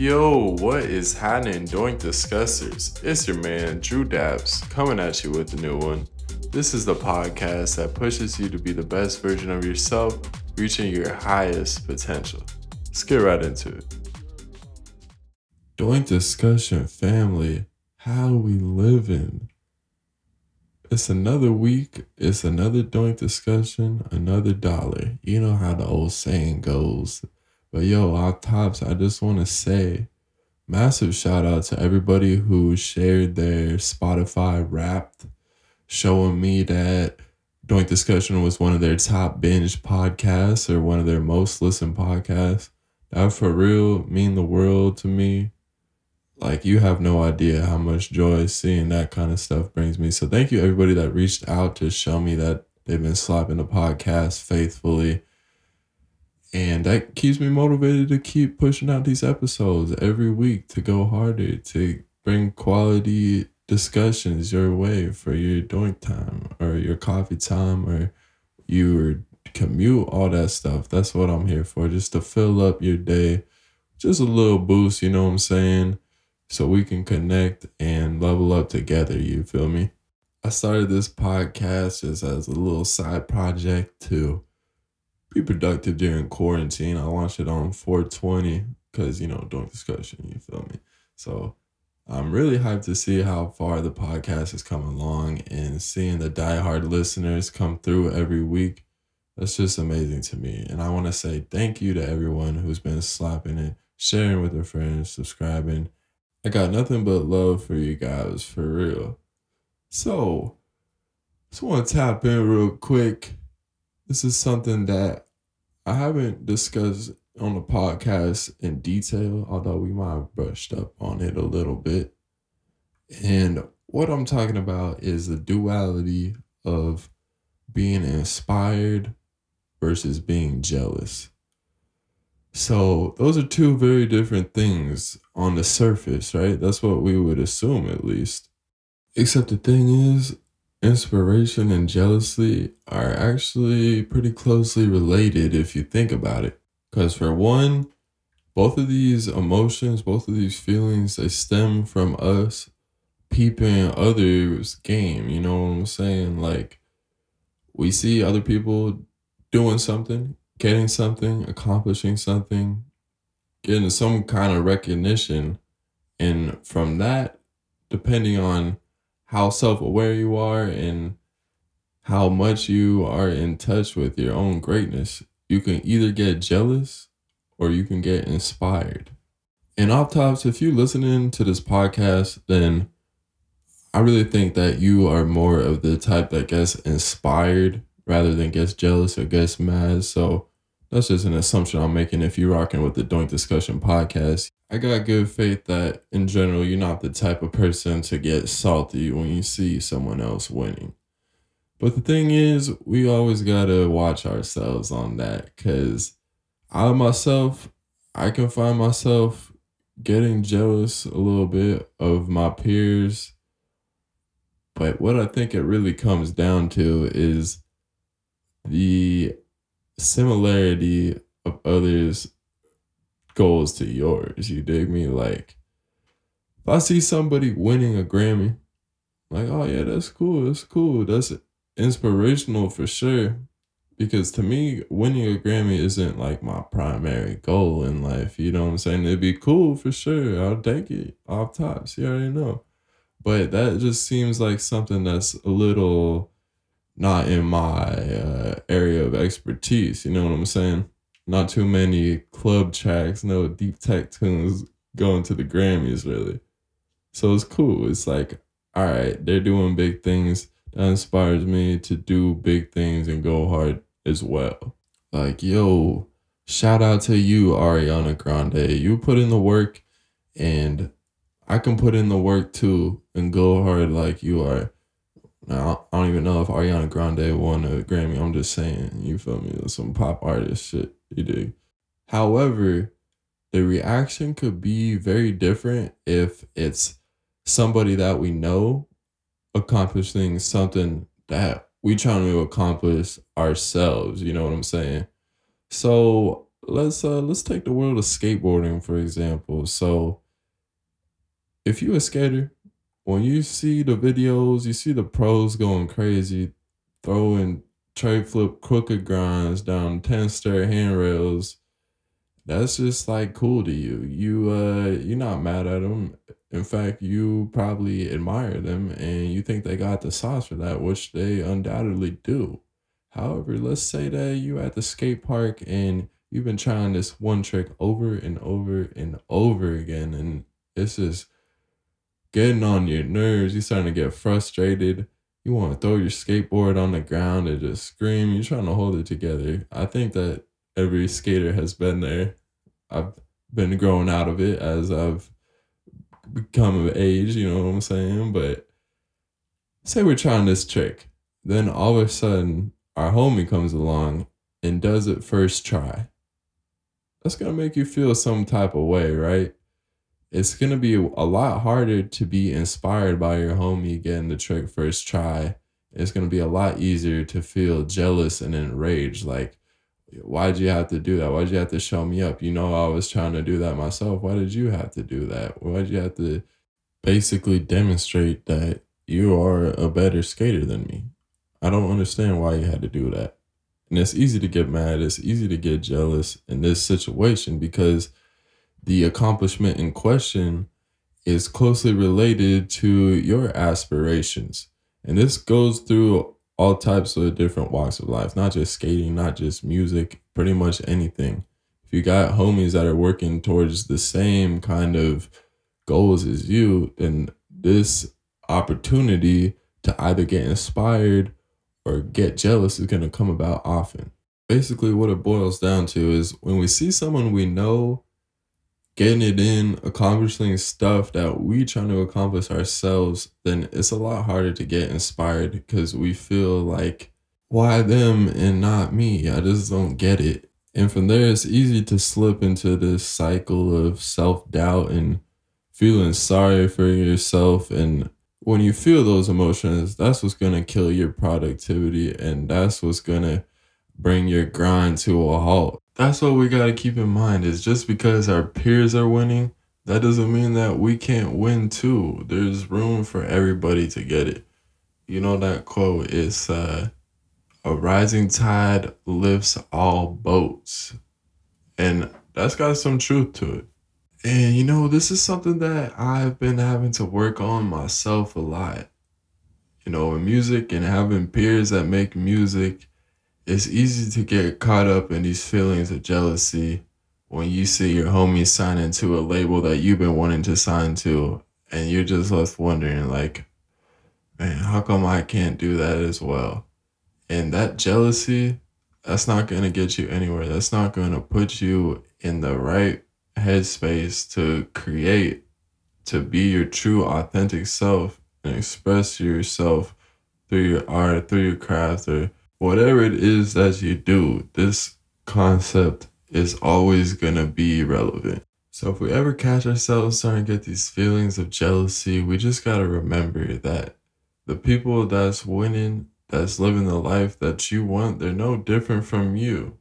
Yo, what is happening, Doink Discussers? It's your man, Drew Dapps, coming at you with a new one. This is the podcast that pushes you to be the best version of yourself, reaching your highest potential. Let's get right into it. Doink Discussion family, how we living? It's another week. It's another Doink Discussion, another dollar. You know how the old saying goes. But yo, off tops, I just want to say massive shout out to everybody who shared their Spotify wrapped, showing me that Doink Discussion was one of their top binge podcasts or one of their most listened podcasts. That for real mean the world to me. Like you have no idea how much joy seeing that kind of stuff brings me. So thank you everybody that reached out to show me that they've been slapping the podcast faithfully and that keeps me motivated to keep pushing out these episodes every week to go harder, to bring quality discussions your way for your doink time or your coffee time or your commute, all that stuff. That's what I'm here for, just to fill up your day. Just a little boost, you know what I'm saying? So we can connect and level up together, you feel me? I started this podcast just as a little side project to be productive during quarantine. I launched it on 420 because, you know, Doink Discussion, you feel me? So I'm really hyped to see how far the podcast has come along and seeing the diehard listeners come through every week. That's just amazing to me. And I want to say thank you to everyone who's been slapping it, sharing with their friends, subscribing. I got nothing but love for you guys, for real. So, just want to tap in real quick this is something that I haven't discussed on the podcast in detail, although we might have brushed up on it a little bit. And what I'm talking about is the duality of being inspired versus being jealous. So, those are two very different things on the surface, right? That's what we would assume, at least. Except the thing is, inspiration and jealousy are actually pretty closely related if you think about it. Because, for one, both of these emotions, both of these feelings, they stem from us peeping others' game. You know what I'm saying? Like, we see other people doing something, getting something, accomplishing something, getting some kind of recognition. And from that, depending on how self aware you are and how much you are in touch with your own greatness, you can either get jealous or you can get inspired. And off tops, if you're listening to this podcast, then I really think that you are more of the type that gets inspired rather than gets jealous or gets mad. So that's just an assumption I'm making if you're rocking with the Doink Discussion podcast. I got good faith that in general, you're not the type of person to get salty when you see someone else winning. But the thing is, we always gotta watch ourselves on that because I myself, I can find myself getting jealous a little bit of my peers. But what I think it really comes down to is the similarity of others' goals to yours. You dig me? Like, if I see somebody winning a Grammy, like, oh yeah, that's cool. That's cool. That's inspirational for sure. Because to me, winning a Grammy isn't like my primary goal in life. You know what I'm saying? It'd be cool for sure. I'll take it off tops. You already know. But that just seems like something that's a little not in my uh, area of expertise. You know what I'm saying? Not too many club tracks, no deep tech tunes going to the Grammys really. So it's cool. It's like, all right, they're doing big things. That inspires me to do big things and go hard as well. Like, yo, shout out to you, Ariana Grande. You put in the work and I can put in the work too and go hard like you are. I don't even know if Ariana Grande won a Grammy. I'm just saying, you feel me? Some pop artist shit, you dig? However, the reaction could be very different if it's somebody that we know accomplishing something that we trying to accomplish ourselves. You know what I'm saying? So let's uh let's take the world of skateboarding for example. So if you a skater, when you see the videos, you see the pros going crazy, throwing tray flip crooked grinds down 10 stair handrails, that's just like cool to you. You uh you're not mad at them. In fact, you probably admire them and you think they got the sauce for that, which they undoubtedly do. However, let's say that you at the skate park and you've been trying this one trick over and over and over again, and it's just getting on your nerves. You're starting to get frustrated. You want to throw your skateboard on the ground and just scream. You're trying to hold it together. I think that every skater has been there. I've been growing out of it as I've become of age, you know what I'm saying? But say we're trying this trick. Then all of a sudden, our homie comes along and does it first try. That's going to make you feel some type of way, right? It's to be a lot harder to be inspired by your homie getting the trick first try. It's to be a lot easier to feel jealous and enraged. Like, why'd you have to do that? Why'd you have to show me up? You know, I was trying to do that myself. Why did you have to do that? Why'd you have to basically demonstrate that you are a better skater than me? I don't understand why you had to do that. And it's easy to get mad. It's easy to get jealous in this situation because the accomplishment in question is closely related to your aspirations. And this goes through all types of different walks of life, not just skating, not just music, pretty much anything. If you got homies that are working towards the same kind of goals as you, then this opportunity to either get inspired or get jealous is going to come about often. Basically, what it boils down to is when we see someone we know getting it in, accomplishing stuff that we trying to accomplish ourselves, then it's a lot harder to get inspired because we feel like, why them and not me? I just don't get it. And from there, it's easy to slip into this cycle of self doubt and feeling sorry for yourself. And when you feel those emotions, that's what's going to kill your productivity and that's what's going to bring your grind to a halt. That's what we got to keep in mind is just because our peers are winning, that doesn't mean that we can't win too. There's room for everybody to get it. You know that quote is uh, a rising tide lifts all boats. And that's got some truth to it. And you know, this is something that I've been having to work on myself a lot. You know, in music and having peers that make music it's easy to get caught up in these feelings of jealousy when you see your homie sign into a label that you've been wanting to sign to and you're just left wondering like man how come i can't do that as well? And that jealousy that's not going to get you anywhere. That's not going to put you in the right headspace to create to be your true authentic self and express yourself through your art through your craft or whatever it is that you do, this concept is always going to be relevant. So if we ever catch ourselves starting to get these feelings of jealousy, we just got to remember that the people that's winning, that's living the life that you want, they're no different from you.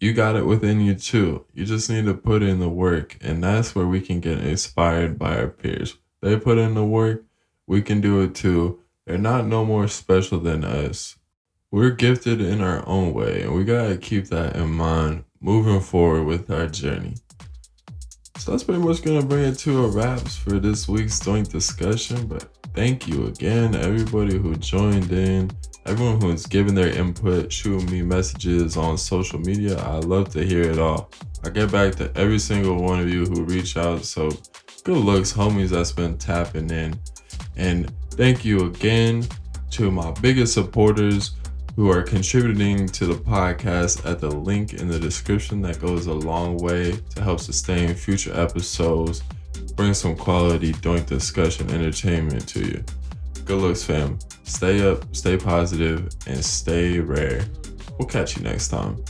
You got it within you too. You just need to put in the work, and that's where we can get inspired by our peers. They put in the work, we can do it too. They're not no more special than us we're gifted in our own way, and we gotta keep that in mind moving forward with our journey. So that's pretty much gonna bring it to a wraps for this week's joint discussion. But thank you again, everybody who joined in, everyone who's given their input, shooting me messages on social media. I love to hear it all. I get back to every single one of you who reach out. So good looks, homies that's been tapping in. And thank you again to my biggest supporters who are contributing to the podcast at the link in the description that goes a long way to help sustain future episodes, bring some quality joint discussion entertainment to you. Good looks, fam. Stay up, stay positive, and stay rare. We'll catch you next time.